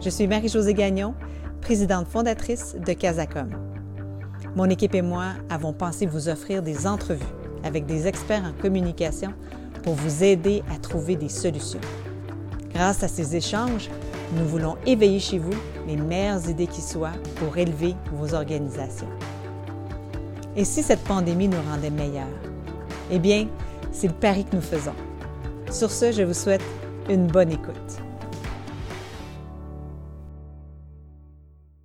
Je suis Marie-Josée Gagnon, présidente fondatrice de Casacom. Mon équipe et moi avons pensé vous offrir des entrevues avec des experts en communication pour vous aider à trouver des solutions. Grâce à ces échanges, nous voulons éveiller chez vous les meilleures idées qui soient pour élever vos organisations. Et si cette pandémie nous rendait meilleurs? Eh bien, c'est le pari que nous faisons. Sur ce, je vous souhaite une bonne écoute.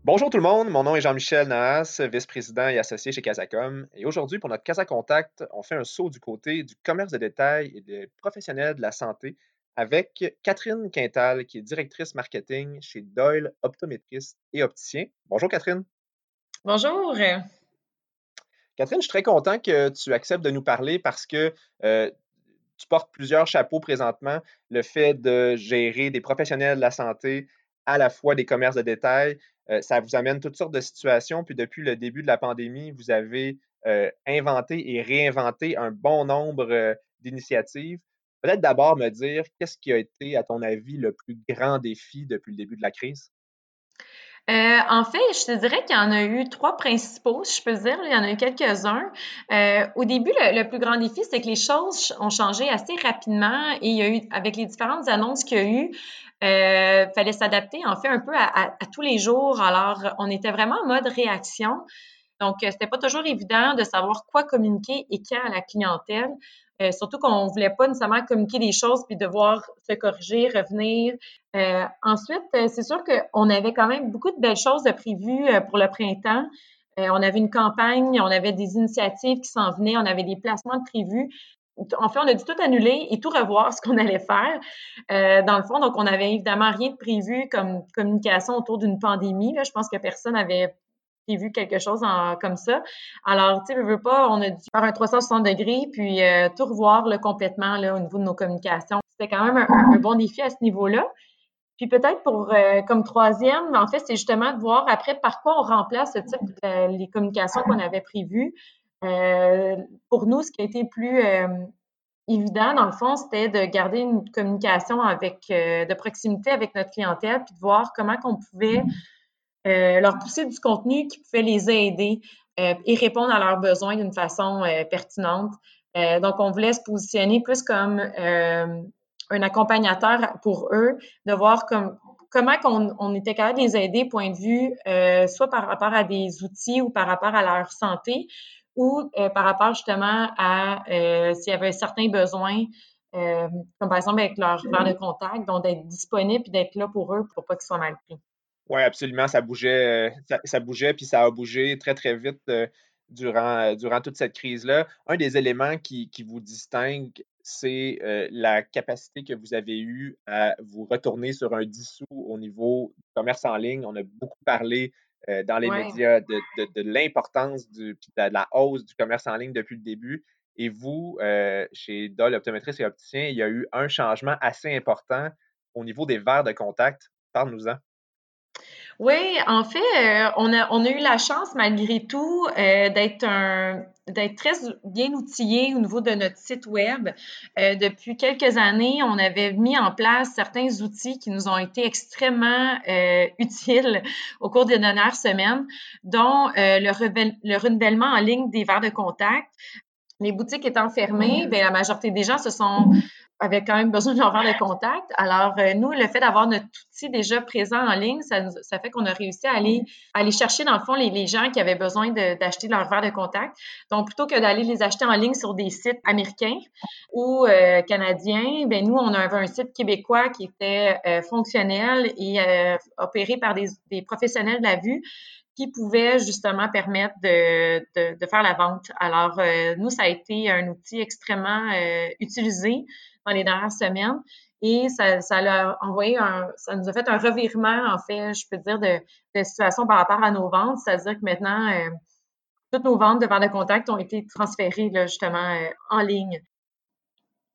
Bonjour tout le monde, mon nom est Jean-Michel Naas, vice-président et associé chez Casacom. Et aujourd'hui, pour notre Casa Contact, on fait un saut du côté du commerce de détail et des professionnels de la santé avec Catherine Quintal, qui est directrice marketing chez Doyle Optométriste et Opticien. Bonjour Catherine. Bonjour. Catherine, je suis très content que tu acceptes de nous parler parce que euh, tu portes plusieurs chapeaux présentement. Le fait de gérer des professionnels de la santé, à la fois des commerces de détail, euh, ça vous amène toutes sortes de situations. Puis depuis le début de la pandémie, vous avez euh, inventé et réinventé un bon nombre d'initiatives. Peut-être d'abord me dire qu'est-ce qui a été, à ton avis, le plus grand défi depuis le début de la crise? Euh, en fait, je te dirais qu'il y en a eu trois principaux, si je peux dire. Il y en a eu quelques-uns. Euh, au début, le, plus grand défi, c'est que les choses ont changé assez rapidement et il y a eu, avec les différentes annonces qu'il y a eu, euh, fallait s'adapter en fait un peu à, tous les jours. Alors, on était vraiment en mode réaction. Donc, c'était pas toujours évident de savoir quoi communiquer et quand à la clientèle. Euh, surtout qu'on ne voulait pas nécessairement communiquer des choses puis devoir se corriger, revenir. Euh, ensuite, euh, c'est sûr qu'on avait quand même beaucoup de belles choses de prévues pour le printemps. on avait une campagne, on avait des initiatives qui s'en venaient, on avait des placements de prévus. En fait, on a dû tout annuler et tout revoir ce qu'on allait faire. dans le fond, donc, on n'avait évidemment rien de prévu comme communication autour d'une pandémie. Là. Je pense que personne n'avait vu quelque chose comme ça. Alors, tu sais, veux pas, on a dû faire un 360 degrés puis euh, tout revoir complètement là, au niveau de nos communications. C'était quand même un, bon défi à ce niveau-là. Puis peut-être pour euh, comme troisième, en fait, c'est justement de voir après par quoi on remplace ce type de, les communications qu'on avait prévues. Euh, pour nous, ce qui a été plus évident, dans le fond, c'était de garder une communication avec de proximité avec notre clientèle, puis de voir comment qu'on pouvait euh, leur pousser du contenu qui pouvait les aider euh, et répondre à leurs besoins d'une façon euh, pertinente. donc, on voulait se positionner plus comme un accompagnateur pour eux, de voir comme, comment on, on, était capable de les aider, point de vue, soit par rapport à des outils ou par rapport à leur santé, ou par rapport justement à s'il y avait certains besoins, comme par exemple avec leur verre de contact, donc d'être disponible et d'être là pour eux pour pas qu'ils soient mal pris. Oui, absolument. Ça bougeait, euh, ça, bougeait, puis ça a bougé très, très vite euh, durant, euh, durant toute cette crise-là. Un des éléments qui, vous distingue, c'est la capacité que vous avez eue à vous retourner sur un dissous au niveau du commerce en ligne. On a beaucoup parlé dans les médias de, l'importance de, la hausse du commerce en ligne depuis le début. Et vous, chez Dole Optométriste et Opticien, il y a eu un changement assez important au niveau des verres de contact. Parle-nous-en. Oui, en fait, euh, on, a, on a eu la chance, malgré tout, euh, d'être un d'être très bien outillé au niveau de notre site web. Euh, depuis quelques années, on avait mis en place certains outils qui nous ont été extrêmement utiles au cours des dernières semaines, dont le, le renouvellement en ligne des verres de contact. Les boutiques étant fermées, bien, la majorité des gens se sont avait quand même besoin de leur de contact. Alors, euh, nous, le fait d'avoir notre outil déjà présent en ligne, ça, ça fait qu'on a réussi à aller, aller chercher, dans le fond, les, les gens qui avaient besoin d'acheter leur verre de contact. Donc, plutôt que d'aller les acheter en ligne sur des sites américains ou euh, canadiens, ben nous, on avait un site québécois qui était euh, fonctionnel et opéré par des, des professionnels de la vue qui pouvait justement permettre de, de faire la vente. Alors, nous, ça a été un outil extrêmement utilisé dans les dernières semaines. Et ça, ça a envoyé un, ça nous a fait un revirement, en fait, je peux dire, de, de situation par rapport à nos ventes. C'est-à-dire que maintenant, euh, toutes nos ventes de verres de contact ont été transférées, justement, euh, en ligne.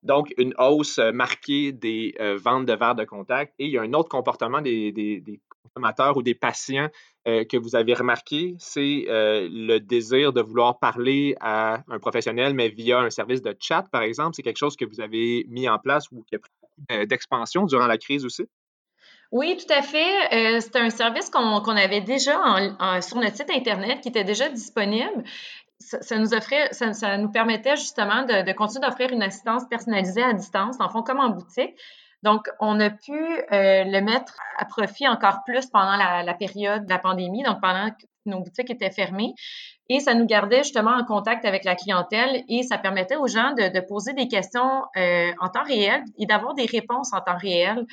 Donc, une hausse euh, marquée des ventes de verres de contact. Et il y a un autre comportement des, des consommateurs ou des patients euh, que vous avez remarqué, c'est euh, le désir de vouloir parler à un professionnel, mais via un service de chat, par exemple. C'est quelque chose que vous avez mis en place ou qui a pris beaucoup d'expansion durant la crise aussi? Oui, tout à fait. Euh, c'est un service qu'on avait déjà sur notre site Internet qui était déjà disponible. Ça, nous offrait, ça, nous permettait justement de, continuer d'offrir une assistance personnalisée à distance, en fond, comme en boutique. Donc, on a pu euh, le mettre à profit encore plus pendant la, période de la pandémie, donc pendant que nos boutiques étaient fermées. Et ça nous gardait justement en contact avec la clientèle et ça permettait aux gens de, poser des questions euh, en temps réel et d'avoir des réponses en temps réel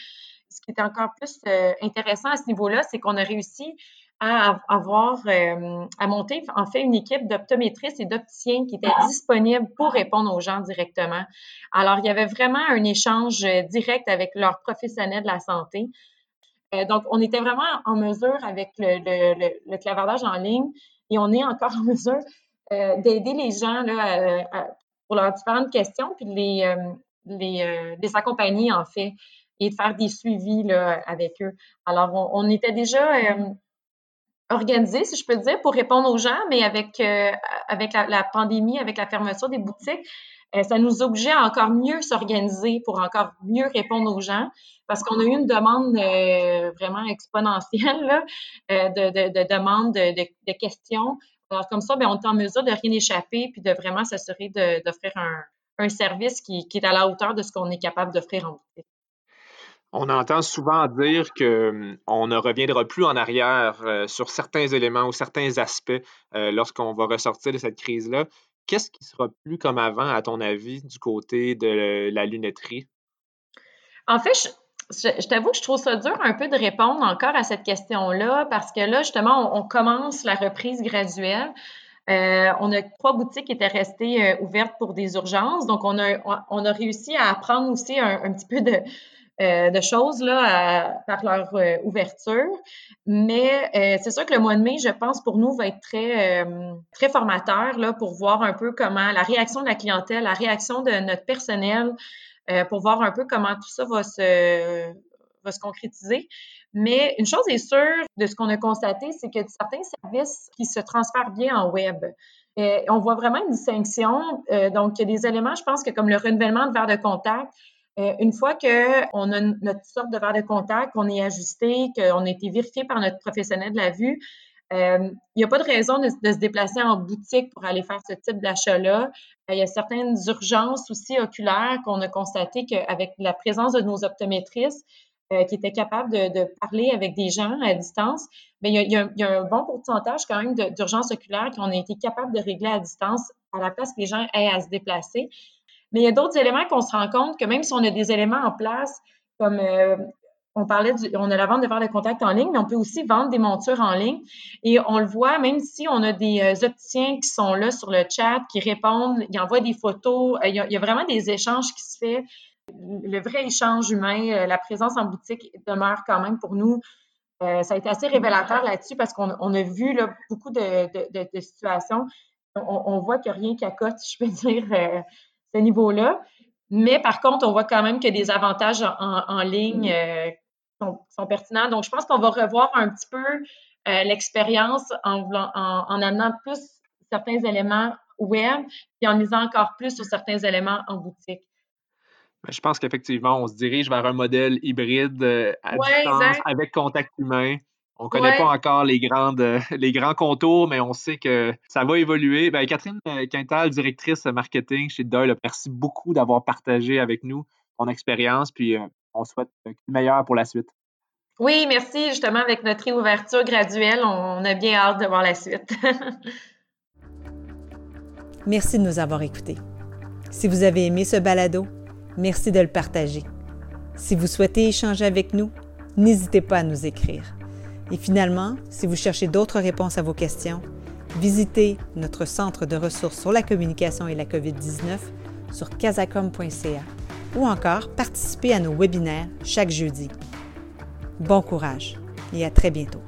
ce qui est encore plus euh, intéressant à ce niveau-là, c'est qu'on a réussi à avoir, euh, à monter en fait une équipe d'optométristes et d'opticiens qui étaient disponibles pour répondre aux gens directement. Alors, il y avait vraiment un échange euh, direct avec leurs professionnels de la santé. donc, on était vraiment en mesure avec le, clavardage en ligne et on est encore en mesure d'aider les gens là, pour leurs différentes questions puis les, les, accompagner en fait et de faire des suivis là, avec eux. Alors, on, était déjà euh, organisé, si je peux dire, pour répondre aux gens, mais avec, euh, avec la, pandémie, avec la fermeture des boutiques, euh, ça nous obligeait à encore mieux s'organiser pour encore mieux répondre aux gens parce qu'on a eu une demande vraiment exponentielle là, de, de, de, demandes, de, de, questions. Alors, comme ça, bien, on est en mesure de rien échapper puis de vraiment s'assurer d'offrir un, un service qui, qui est à la hauteur de ce qu'on est capable d'offrir en boutique. On entend souvent dire qu'on hum, ne reviendra plus en arrière euh, sur certains éléments ou certains aspects euh, lorsqu'on va ressortir de cette crise-là. Qu'est-ce qui sera plus comme avant, à ton avis, du côté de la lunetterie? En fait, je, t'avoue que je trouve ça dur un peu de répondre encore à cette question-là parce que là, justement, on, commence la reprise graduelle. Euh, on a trois boutiques qui étaient restées ouvertes pour des urgences. Donc, on a, on a réussi à apprendre aussi un petit peu de, euh, de choses là, par leur euh, ouverture. Mais euh, c'est sûr que le mois de mai, je pense, pour nous, va être très, très formateur là, pour voir un peu comment la réaction de la clientèle, la réaction de notre personnel, pour voir un peu comment tout ça va se, va se concrétiser. Mais une chose est sûre de ce qu'on a constaté, c'est que certains services qui se transfèrent bien en web. on voit vraiment une distinction. donc, il y a des éléments, je pense que comme le renouvellement de verre de contact, euh, une fois qu'on a notre sorte de verre de contact, qu'on est ajusté, qu'on a été vérifié par notre professionnel de la vue, euh, il n'y a pas de raison de, se déplacer en boutique pour aller faire ce type d'achat-là. Euh, il y a certaines urgences aussi oculaires qu'on a constaté qu'avec la présence de nos optométristes, qui étaient capables de, parler avec des gens à distance, il y, y a un bon pourcentage quand même d'urgences oculaires qu'on a été capable de régler à distance à la place que les gens aient à se déplacer. Mais il y a d'autres éléments qu'on se rend compte que même si on a des éléments en place, comme euh, on parlait, du, on a la vente de verres de contact en ligne, mais on peut aussi vendre des montures en ligne. Et on le voit, même si on a des euh, opticiens qui sont là sur le chat, qui répondent, ils envoient des photos, euh, il, y a, vraiment des échanges qui se font. Le vrai échange humain, la présence en boutique demeure quand même pour nous. ça a été assez révélateur là-dessus parce qu'on a vu beaucoup de, situations. On, on voit a rien qui accote, je peux dire, ce niveau-là. Mais par contre, on voit quand même que des avantages en, ligne euh, sont, pertinents. Donc, je pense qu'on va revoir un petit peu euh, l'expérience en, en, amenant plus certains éléments web et en misant encore plus sur certains éléments en boutique. Je pense qu'effectivement, on se dirige vers un modèle hybride euh, à distance, avec contact humain. On ne connaît pas encore les, grandes, euh, les grands contours, mais on sait que ça va évoluer. Ben, Catherine euh, Quintal, directrice marketing chez Doyle, merci beaucoup d'avoir partagé avec nous ton expérience, puis euh, on souhaite le meilleur pour la suite. Oui, merci. Justement, avec notre réouverture graduelle, on a bien hâte de voir la suite. merci de nous avoir écoutés. Si vous avez aimé ce balado, merci de le partager. Si vous souhaitez échanger avec nous, n'hésitez pas à nous écrire. Et finalement, si vous cherchez d'autres réponses à vos questions, visitez notre centre de ressources sur la communication et la COVID-19 sur casacom.ca ou encore participez à nos webinaires chaque jeudi. Bon courage et à très bientôt.